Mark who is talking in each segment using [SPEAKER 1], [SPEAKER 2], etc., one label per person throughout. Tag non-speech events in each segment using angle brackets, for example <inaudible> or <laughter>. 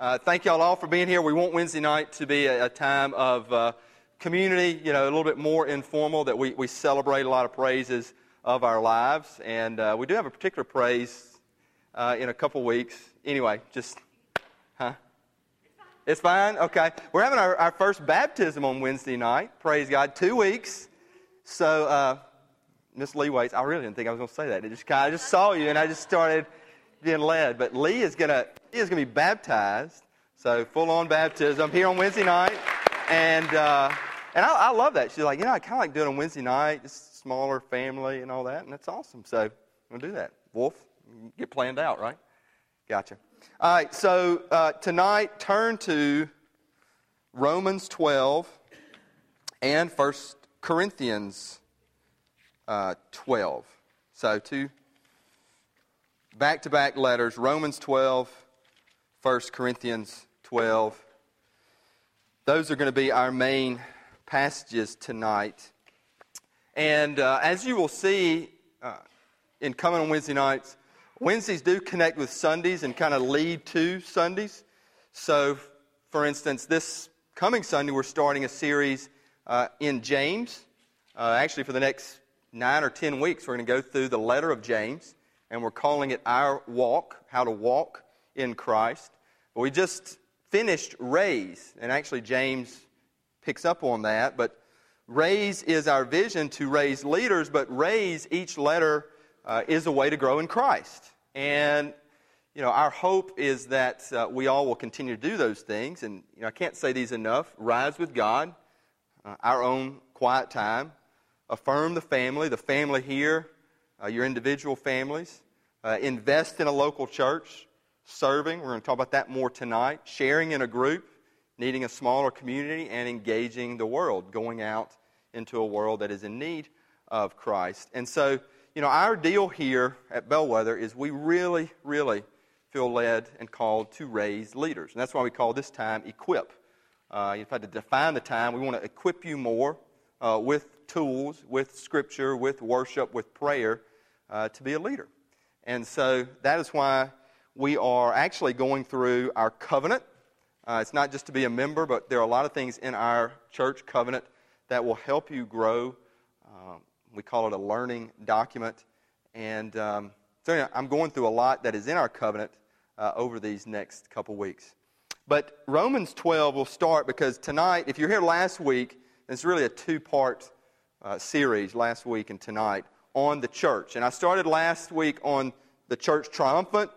[SPEAKER 1] Uh, thank y'all all for being here. We want Wednesday night to be a, a time of uh, community, you know, a little bit more informal, that we, we celebrate a lot of praises of our lives. And uh, we do have a particular praise uh, in a couple weeks. Anyway, just, huh? It's fine? Okay. We're having our, our first baptism on Wednesday night. Praise God. Two weeks. So, uh, Miss Lee waits. I really didn't think I was going to say that. It just kind of, I just saw you and I just started being led. But Lee is going to, be baptized. So full on baptism here on Wednesday night. And, uh, and I, I, love that. She's like, you know, I kind of like doing it on Wednesday night, just smaller family and all that. And that's awesome. So I'm going to do that. Wolf, get planned out, right? Gotcha. All right. So uh, tonight, turn to Romans 12 and First Corinthians uh, 12. So, two back to back letters Romans 12, 1 Corinthians 12. Those are going to be our main passages tonight. And uh, as you will see uh, in coming on Wednesday nights, Wednesdays do connect with Sundays and kind of lead to Sundays. So, for instance, this coming Sunday, we're starting a series uh, in James. Uh, actually, for the next nine or ten weeks, we're going to go through the letter of James, and we're calling it Our Walk, How to Walk in Christ. But we just finished Raise, and actually, James picks up on that. But Raise is our vision to raise leaders, but Raise, each letter, uh, is a way to grow in Christ. And you know, our hope is that uh, we all will continue to do those things. And you know, I can't say these enough. Rise with God, uh, our own quiet time, affirm the family, the family here, uh, your individual families, uh, invest in a local church, serving. We're going to talk about that more tonight. Sharing in a group, needing a smaller community, and engaging the world, going out into a world that is in need of Christ. And so, you know, our deal here at Bellwether is we really, really feel led and called to raise leaders. And that's why we call this time Equip. Uh, if I had to define the time, we want to equip you more uh, with tools, with scripture, with worship, with prayer uh, to be a leader. And so that is why we are actually going through our covenant. Uh, it's not just to be a member, but there are a lot of things in our church covenant that will help you grow. Um, we call it a learning document. And um, so anyway, I'm going through a lot that is in our covenant uh, over these next couple weeks. But Romans 12 will start because tonight, if you're here last week, it's really a two part uh, series last week and tonight on the church. And I started last week on the church triumphant,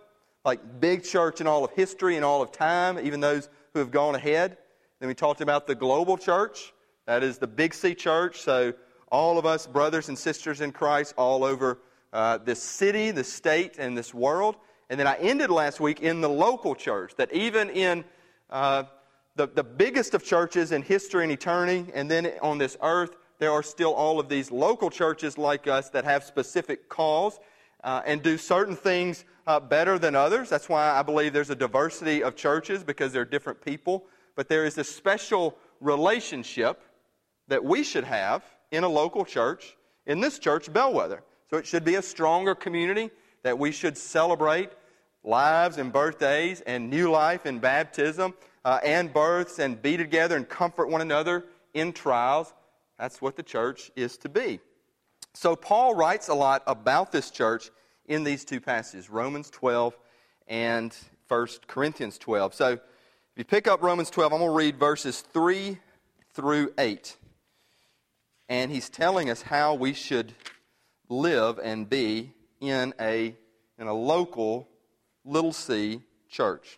[SPEAKER 1] like big church in all of history and all of time, even those who have gone ahead. Then we talked about the global church. That is the Big C church. So all of us, brothers and sisters in Christ, all over uh, this city, this state, and this world. And then I ended last week in the local church, that even in uh, the, the biggest of churches in history and eternity, and then on this earth, there are still all of these local churches like us that have specific calls uh, and do certain things uh, better than others. That's why I believe there's a diversity of churches because there are different people. But there is a special relationship that we should have in a local church, in this church, Bellwether. So it should be a stronger community that we should celebrate lives and birthdays and new life and baptism uh, and births and be together and comfort one another in trials. That's what the church is to be. So Paul writes a lot about this church in these two passages, Romans 12 and 1 Corinthians 12. So if you pick up Romans 12, I'm going to read verses 3 through 8. And he's telling us how we should live and be in a, in a local little c church.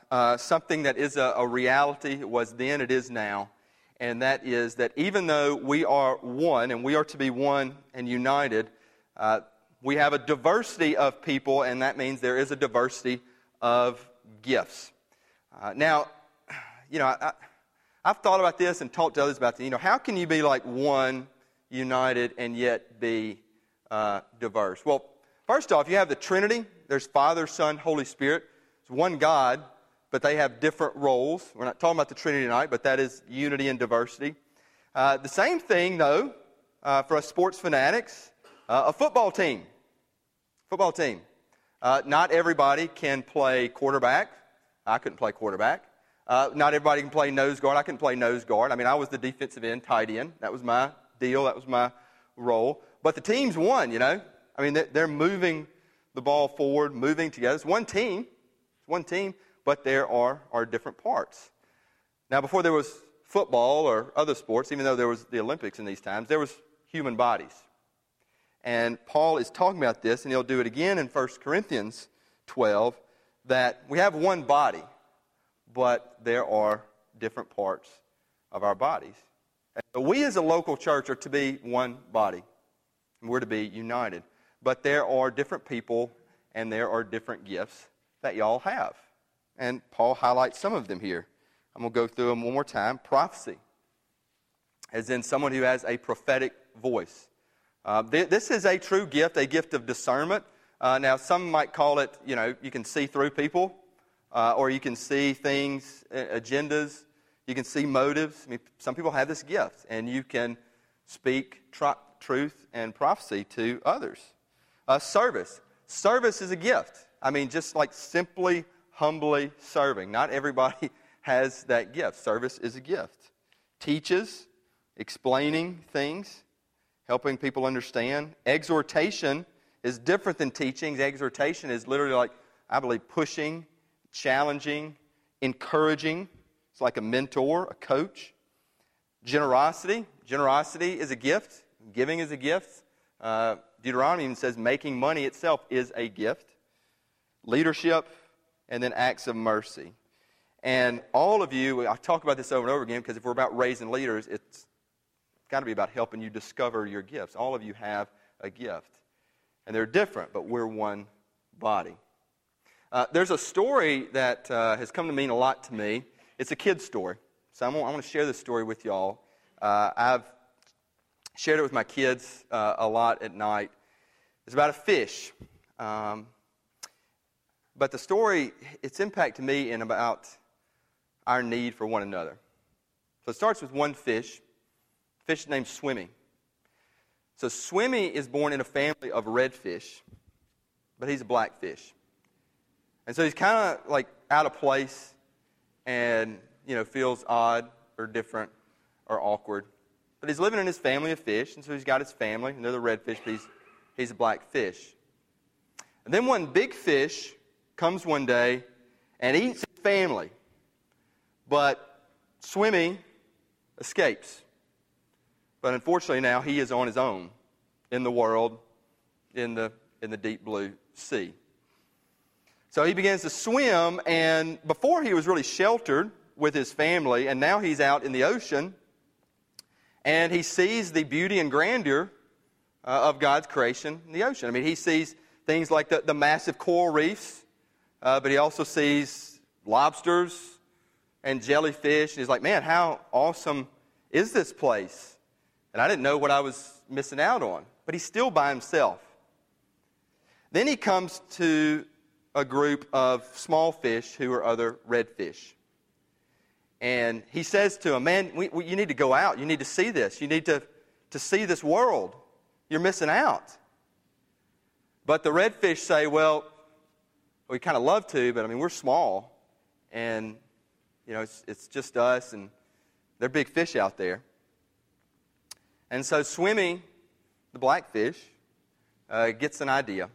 [SPEAKER 1] uh, something that is a, a reality. It was then, it is now. And that is that even though we are one, and we are to be one and united, uh, we have a diversity of people, and that means there is a diversity of gifts. Uh, now, you know, I, have thought about this and talked to others about this. You know, how can you be like one, united, and yet be uh, diverse? Well, first off, you have the Trinity. There's Father, Son, Holy Spirit. It's one God, but they have different roles. We're not talking about the Trinity tonight, but that is unity and diversity. Uh, the same thing, though, uh, for us sports fanatics, uh, a football team. Football team. Uh, not everybody can play quarterback. I couldn't play quarterback. Uh, not everybody can play nose guard. I couldn't play nose guard. I mean, I was the defensive end, tight end. That was my deal. That was my role. But the team's won, you know. I mean, they're moving the ball forward, moving together. It's one team. It's one team, but there are, are different parts. Now, before there was football or other sports, even though there was the Olympics in these times, there was human bodies. And Paul is talking about this, and he'll do it again in 1 Corinthians 12, that we have one body, but there are different parts of our bodies. So we as a local church are to be one body, we're to be united. But there are different people, and there are different gifts that y'all have. And Paul highlights some of them here. I'm going to go through them one more time. Prophecy, as in someone who has a prophetic voice. Uh, th- this is a true gift, a gift of discernment. Uh, now, some might call it, you know, you can see through people, uh, or you can see things, agendas, you can see motives. I mean, some people have this gift, and you can speak tr- truth and prophecy to others. Uh, service. Service is a gift. I mean, just like simply, humbly serving. Not everybody <laughs> has that gift. Service is a gift. Teaches, explaining things helping people understand. Exhortation is different than teaching. Exhortation is literally like, I believe, pushing, challenging, encouraging. It's like a mentor, a coach. Generosity. Generosity is a gift. Giving is a gift. Uh, Deuteronomy even says making money itself is a gift. Leadership, and then acts of mercy. And all of you, I talk about this over and over again because if we're about raising leaders, it's got to be about helping you discover your gifts. All of you have a gift. And they're different, but we're one body. Uh, there's a story that uh, has come to mean a lot to me. It's a kid's story. So I'm, I want to share this story with y'all. Uh, I've shared it with my kids uh, a lot at night. It's about a fish. Um, but the story, its impact to me in about our need for one another. So it starts with one fish fish named Swimmy. So Swimmy is born in a family of redfish, but he's a blackfish. And so he's kind of like out of place and, you know, feels odd or different or awkward. But he's living in his family of fish, and so he's got his family, and they're the redfish, but he's, he's a black fish. And then one big fish comes one day and eats his family. But Swimmy escapes. But unfortunately, now he is on his own in the world, in the, in the deep blue sea. So he begins to swim, and before he was really sheltered with his family, and now he's out in the ocean, and he sees the beauty and grandeur uh, of God's creation in the ocean. I mean, he sees things like the, the massive coral reefs, uh, but he also sees lobsters and jellyfish, and he's like, man, how awesome is this place? And I didn't know what I was missing out on. But he's still by himself. Then he comes to a group of small fish who are other redfish. And he says to them, Man, we, we, you need to go out. You need to see this. You need to, to see this world. You're missing out. But the redfish say, Well, we kind of love to, but I mean, we're small. And, you know, it's, it's just us, and they're big fish out there. And so Swimmy, the blackfish, uh, gets an idea.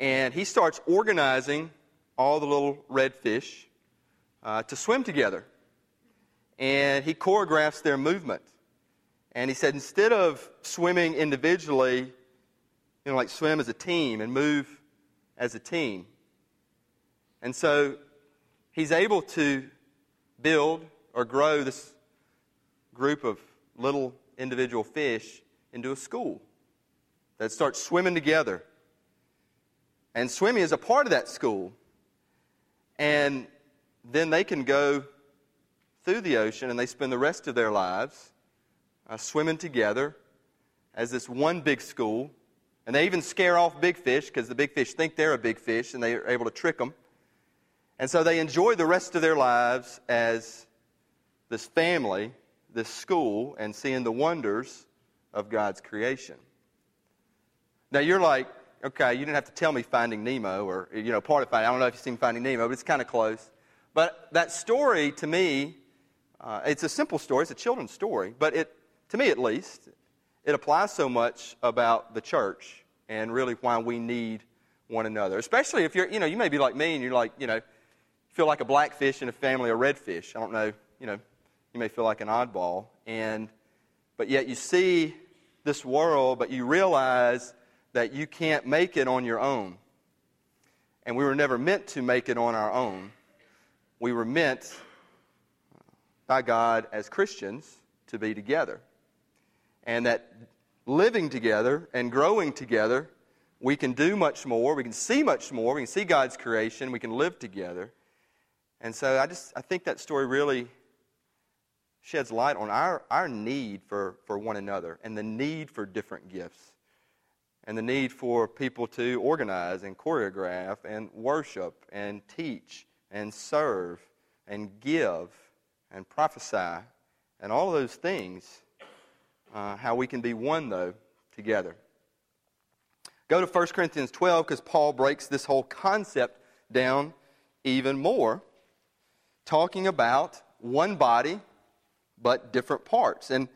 [SPEAKER 1] And he starts organizing all the little red fish uh, to swim together. And he choreographs their movement. And he said, instead of swimming individually, you know, like swim as a team and move as a team. And so he's able to build or grow this group of little individual fish into a school that starts swimming together. And Swimmy is a part of that school. And then they can go through the ocean and they spend the rest of their lives uh, swimming together as this one big school. And they even scare off big fish because the big fish think they're a big fish and they are able to trick them. And so they enjoy the rest of their lives as this family, this school, and seeing the wonders of God's creation. Now you're like, okay, you didn't have to tell me Finding Nemo or, you know, part of Finding, I don't know if you've seen Finding Nemo, but it's kind of close. But that story, to me, uh, it's a simple story. It's a children's story. But it, to me at least, it applies so much about the church and really why we need one another. Especially if you're, you know, you may be like me and you're like, you know, feel like a blackfish in a family of redfish. I don't know, you know, you may feel like an oddball. And, but yet you see this world, but you realize that you can't make it on your own. And we were never meant to make it on our own. We were meant by God as Christians to be together. And that living together and growing together, we can do much more. We can see much more. We can see God's creation. We can live together. And so I just I think that story really sheds light on our, our need for, for one another and the need for different gifts and the need for people to organize and choreograph and worship and teach and serve and give and prophesy and all of those things. Uh, how we can be one, though, together. Go to 1 Corinthians 12 because Paul breaks this whole concept down even more, talking about one body but different parts. And,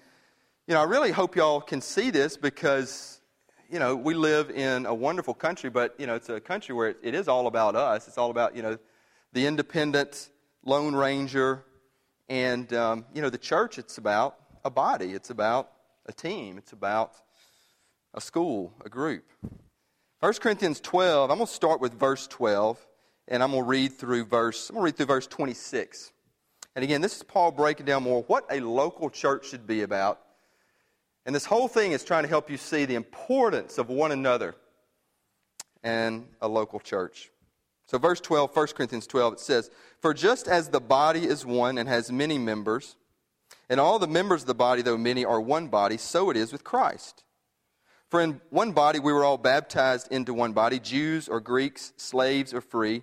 [SPEAKER 1] you know, I really hope y'all can see this because you know, we live in a wonderful country, but, you know, it's a country where it is all about us. It's all about, you know, the independent Lone Ranger. And, um, you know, the church, it's about a body, it's about a team, it's about a school, a group. 1 Corinthians 12, I'm going to start with verse 12, and I'm going to read through verse, I'm going to read through verse 26. And again, this is Paul breaking down more what a local church should be about and this whole thing is trying to help you see the importance of one another and a local church. So, verse 12, 1 Corinthians 12, it says, For just as the body is one and has many members, and all the members of the body, though many, are one body, so it is with Christ. For in one body we were all baptized into one body, Jews or Greeks, slaves or free,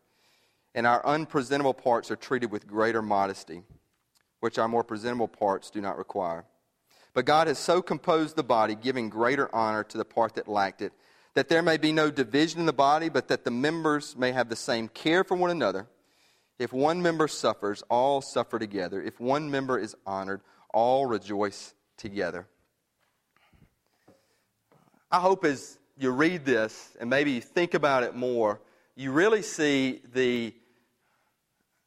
[SPEAKER 1] And our unpresentable parts are treated with greater modesty, which our more presentable parts do not require. But God has so composed the body, giving greater honor to the part that lacked it, that there may be no division in the body, but that the members may have the same care for one another. If one member suffers, all suffer together. If one member is honored, all rejoice together. I hope as you read this and maybe you think about it more, you really see the,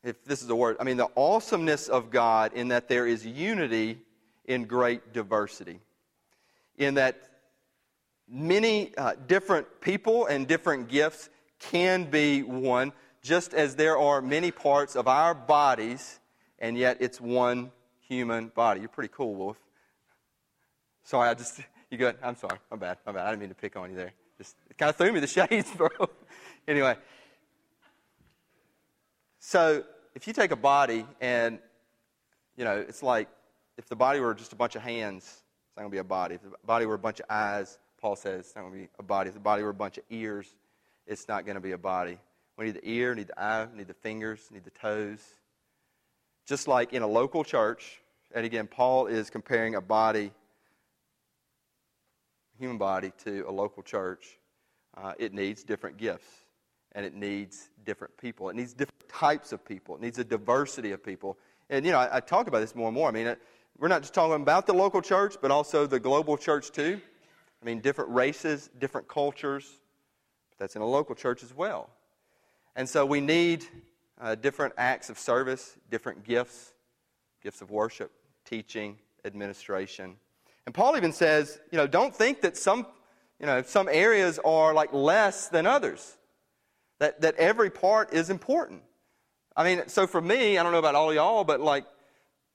[SPEAKER 1] if this is a word, I mean, the awesomeness of God in that there is unity in great diversity. In that many uh, different people and different gifts can be one, just as there are many parts of our bodies, and yet it's one human body. You're pretty cool, Wolf. Sorry, I just, <laughs> you good? I'm sorry. My bad. My bad. I didn't mean to pick on you there. Just kind of threw me the <laughs> shades, bro. anyway. So if you take a body and, you know, it's like if the body were just a bunch of hands, it's not going to be a body. If the body were a bunch of eyes, Paul says it's not going to be a body. If the body were a bunch of ears, it's not going to be a body. We need the ear, we need the eye, we need the fingers, we need the toes. Just like in a local church, and again, Paul is comparing a body, human body, to a local church. Uh, it needs different gifts, and it needs different people. It needs different types of people. It needs a diversity of people. And, you know, I, I talk about this more and more. I mean, it, we're not just talking about the local church, but also the global church, too. I mean, different races, different cultures. That's in a local church as well. And so we need uh, different acts of service, different gifts, gifts of worship, teaching, administration. And Paul even says, you know, don't think that some, you know, some areas are like less than others. That, that every part is important. I mean, so for me, I don't know about all y'all, but like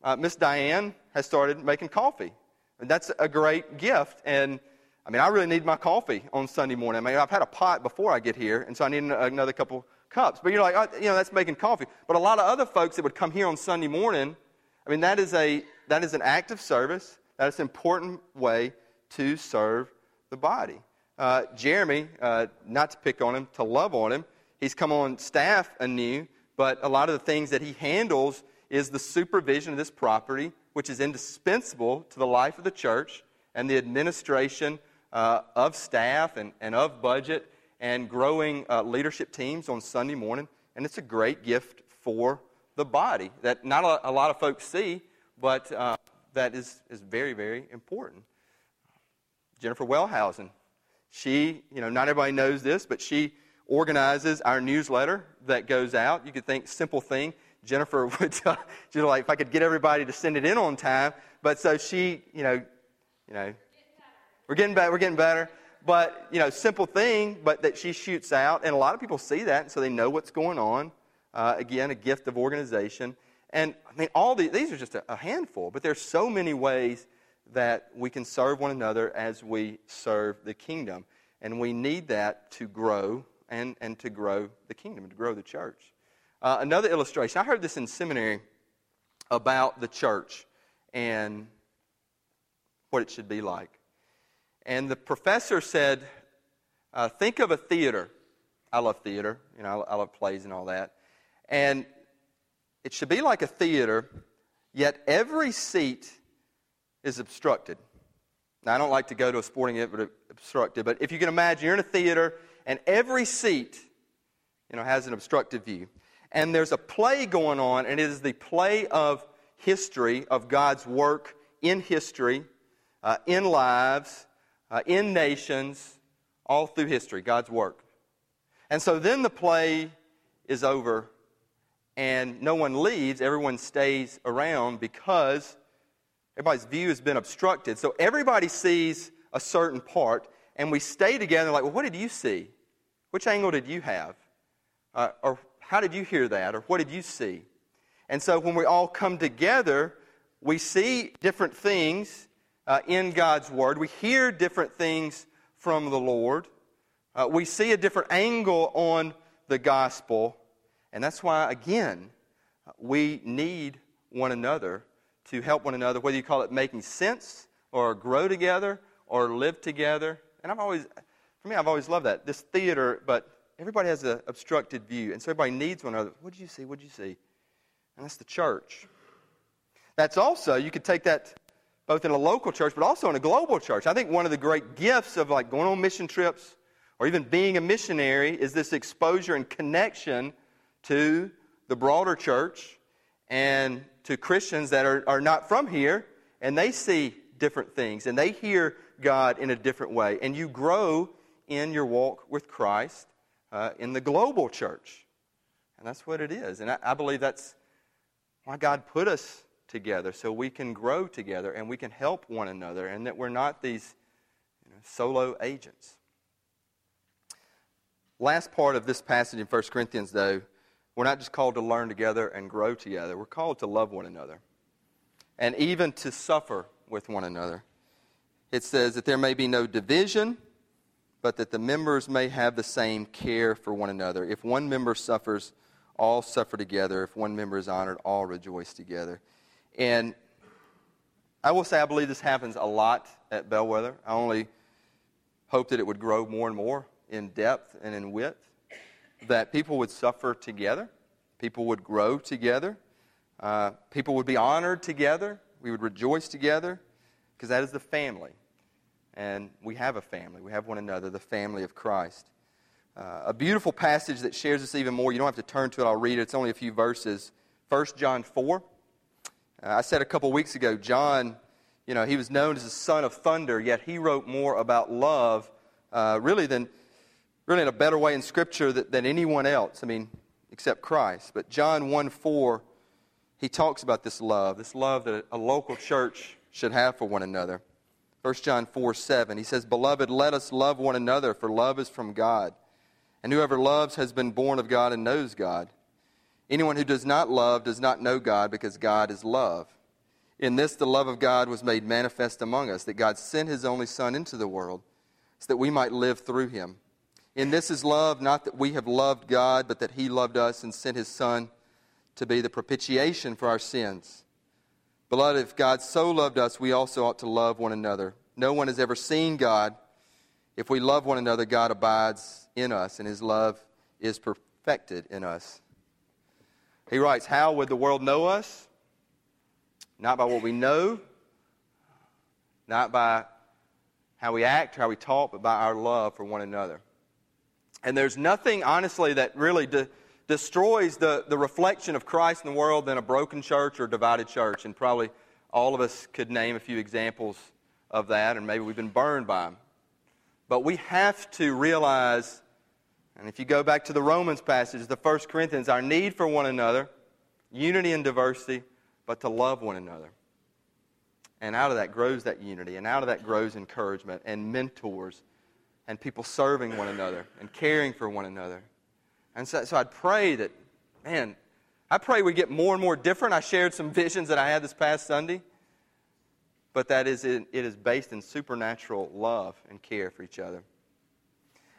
[SPEAKER 1] uh, Miss Diane has started making coffee. And that's a great gift. And I mean, I really need my coffee on Sunday morning. I mean, I've had a pot before I get here, and so I need another couple cups. But you're like, oh, you know, that's making coffee. But a lot of other folks that would come here on Sunday morning, I mean, that is, a, that is an act of service. That is an important way to serve the body. Uh, Jeremy, uh, not to pick on him, to love on him, he's come on staff anew, but a lot of the things that he handles is the supervision of this property, which is indispensable to the life of the church and the administration uh, of staff and, and of budget and growing uh, leadership teams on Sunday morning. And it's a great gift for the body that not a, a lot of folks see, but uh, that is, is very, very important. Jennifer Wellhausen, she, you know, not everybody knows this, but she organizes our newsletter that goes out. You could think simple thing. Jennifer <laughs> would, uh, she's like, if I could get everybody to send it in on time. But so she, you know, you know, we're getting better. We're getting better but you know, simple thing, but that she shoots out, and a lot of people see that, and so they know what's going on. Uh, again, a gift of organization, and I mean, all the, these are just a, a handful, but there's so many ways that we can serve one another as we serve the kingdom, and we need that to grow and and to grow the kingdom to grow the church. Uh, another illustration. I heard this in seminary about the church and what it should be like. And the professor said, uh, Think of a theater. I love theater, you know, I love plays and all that. And it should be like a theater, yet every seat is obstructed. Now, I don't like to go to a sporting event but obstructed, but if you can imagine, you're in a theater and every seat, you know, has an obstructed view. And there's a play going on, and it is the play of history, of God's work in history, uh, in lives, uh, in nations, all through history, God's work. And so then the play is over, and no one leaves, everyone stays around because everybody's view has been obstructed. So everybody sees a certain part, and we stay together like, well, what did you see? Which angle did you have? Uh, or how did you hear that? Or what did you see? And so when we all come together, we see different things uh, in God's Word. We hear different things from the Lord. Uh, we see a different angle on the gospel. And that's why, again, we need one another to help one another, whether you call it making sense or grow together or live together. And I've always, for me, I've always loved that. This theater, but everybody has an obstructed view. And so everybody needs one another. What did you see? What did you see? And that's the church. That's also, you could take that both in a local church but also in a global church. I think one of the great gifts of like going on mission trips or even being a missionary is this exposure and connection to the broader church and to Christians that are, are not from here and they see different things and they hear God in a different way. And you grow in your walk with Christ uh, in the global church. And that's what it is. And I, I believe that's why God put us together so we can grow together and we can help one another and that we're not these you know, solo agents. Last part of this passage in 1 Corinthians, though, we're not just called to learn together and grow together, we're called to love one another and even to suffer with one another. it says that there may be no division, but that the members may have the same care for one another. If one member suffers, all suffer together. If one member is honored, all rejoice together. And I will say I believe this happens a lot at Bellwether. I only hope that it would grow more and more in depth and in width, that people would suffer together, people would grow together, uh, people would be honored together, we would rejoice together, because that is the family. And we have a family. We have one another, the family of Christ. Uh, a beautiful passage that shares this even more. You don't have to turn to it, I'll read it. It's only a few verses. 1 John 4. Uh, I said a couple weeks ago, John, you know, he was known as the son of thunder, yet he wrote more about love, uh, really, than, really in a better way in Scripture than, than anyone else. I mean, except Christ. But John 1 4, he talks about this love, this love that a local church should have for one another. 1 John 4 7, he says, Beloved, let us love one another, for love is from God. And whoever loves has been born of God and knows God. Anyone who does not love does not know God, because God is love. In this, the love of God was made manifest among us, that God sent his only Son into the world, so that we might live through him. In this is love, not that we have loved God, but that he loved us and sent his Son to be the propitiation for our sins. Beloved, if God so loved us, we also ought to love one another. No one has ever seen God. If we love one another, God abides in us, and his love is perfected in us. He writes, How would the world know us? Not by what we know, not by how we act, or how we talk, but by our love for one another. And there's nothing, honestly, that really de- destroys the, the reflection of Christ in the world than a broken church or divided church. And probably all of us could name a few examples of that, and maybe we've been burned by them. But we have to realize, and if you go back to the Romans passage, the First Corinthians, our need for one another, unity and diversity, but to love one another. And out of that grows that unity, and out of that grows encouragement and mentors and people serving one another and caring for one another. And so, so I'd pray that, man, I pray we get more and more different. I shared some visions that I had this past Sunday, but that is it is based in supernatural love and care for each other.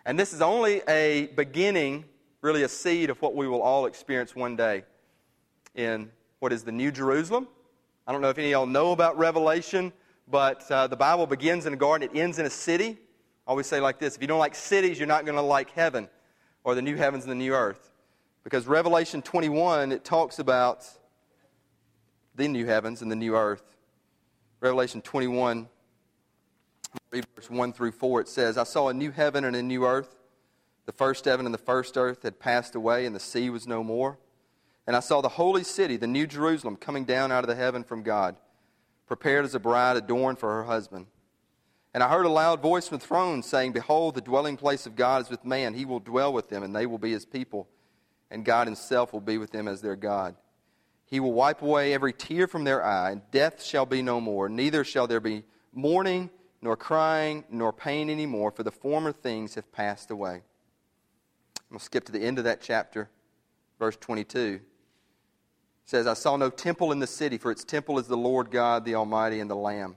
[SPEAKER 1] And this is only a beginning, really a seed of what we will all experience one day in what is the New Jerusalem. I don't know if any of y'all know about Revelation, but uh, the Bible begins in a garden, it ends in a city. Always say like this if you don't like cities, you're not going to like heaven or the new heavens and the new earth. Because Revelation 21, it talks about the new heavens and the new earth. Revelation 21, verse 1 through 4, it says, I saw a new heaven and a new earth. The first heaven and the first earth had passed away, and the sea was no more. And I saw the holy city, the new Jerusalem, coming down out of the heaven from God, prepared as a bride adorned for her husband. And I heard a loud voice from the throne saying, Behold, the dwelling place of God is with man. He will dwell with them, and they will be his people. And God himself will be with them as their God. He will wipe away every tear from their eye, and death shall be no more. Neither shall there be mourning, nor crying, nor pain any more, for the former things have passed away. I'm going to skip to the end of that chapter, verse 22. It says, I saw no temple in the city, for its temple is the Lord God, the Almighty, and the Lamb.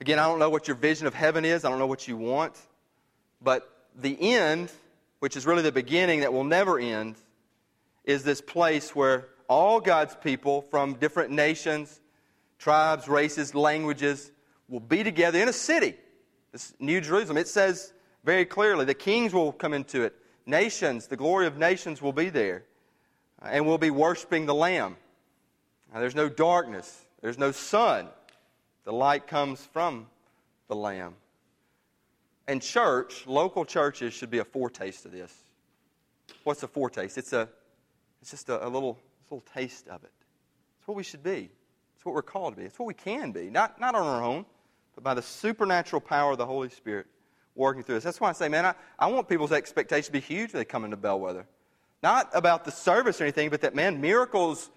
[SPEAKER 1] Again, I don't know what your vision of heaven is, I don't know what you want, but the end, which is really the beginning that will never end, is this place where all God's people from different nations, tribes, races, languages will be together in a city. This New Jerusalem. It says very clearly the kings will come into it, nations, the glory of nations will be there, and we'll be worshiping the Lamb. Now, there's no darkness, there's no sun. The light comes from the Lamb. And church, local churches should be a foretaste of this. What's a foretaste? It's, a, it's just a, a little, a little taste of it. It's what we should be. It's what we're called to be. It's what we can be. Not, not on our own, but by the supernatural power of the Holy Spirit working through us. That's why I say, man, I, I want people's expectations to be huge when they come into Bellwether. Not about the service or anything, but that, man, miracles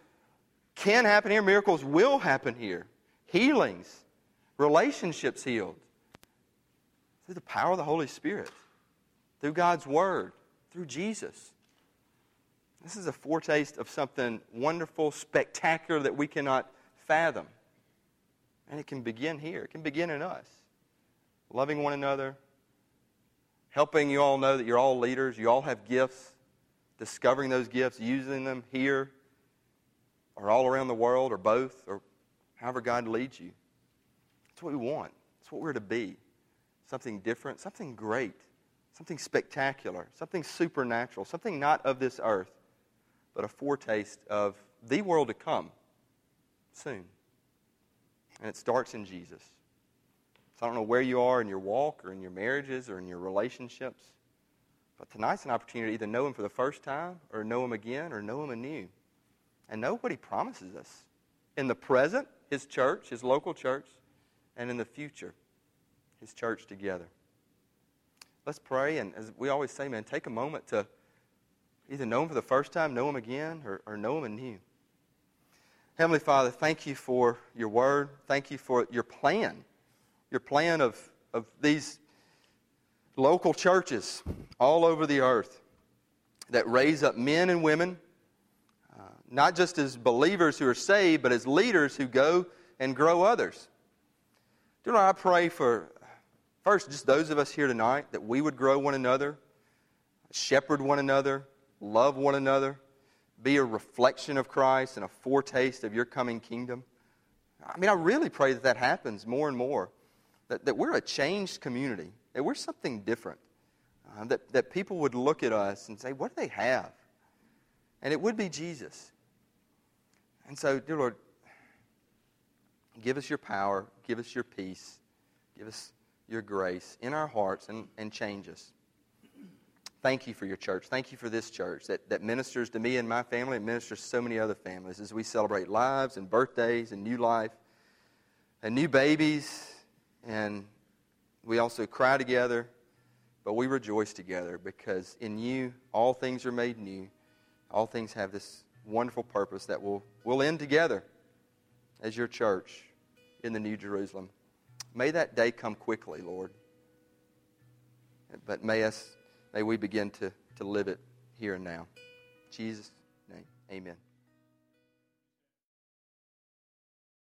[SPEAKER 1] can happen here, miracles will happen here. Healings, relationships healed through the power of the Holy Spirit, through God's Word, through Jesus. This is a foretaste of something wonderful, spectacular that we cannot fathom. And it can begin here, it can begin in us. Loving one another, helping you all know that you're all leaders, you all have gifts, discovering those gifts, using them here, or all around the world, or both, or however God leads you. That's what we want. That's what we're to be. Something different, something great, something spectacular, something supernatural, something not of this earth but a foretaste of the world to come soon. And it starts in Jesus. So I don't know where you are in your walk or in your marriages or in your relationships, but tonight's an opportunity to either know Him for the first time or know Him again or know Him anew. And know what He promises us in the present, His church, His local church, and in the future, His church together. Let's pray, and as we always say, man, take a moment to Either know Him for the first time, know Him again, or, or know Him anew. Heavenly Father, thank you for your word. Thank you for your plan, your plan of, of these local churches all over the earth that raise up men and women, not just as believers who are saved, but as leaders who go and grow others. Do I pray for, first, just those of us here tonight, that we would grow one another, shepherd one another, love one another, be a reflection of Christ and a foretaste of your coming kingdom. I mean, I really pray that that happens more and more. That, that we're a changed community, that we're something different. Uh, that, that people would look at us and say, What do they have? And it would be Jesus. And so, dear Lord, give us your power, give us your peace, give us your grace in our hearts, and, and change us. Thank you for your church. Thank you for this church that, that ministers to me and my family and ministers to so many other families as we celebrate lives and birthdays and new life and new babies. And we also cry together, but we rejoice together because in you all things are made new. All things have this wonderful purpose that will will end together as your church in the New Jerusalem. May that day come quickly, Lord. But may us May we begin to, to live it here and now. In Jesus' name, amen.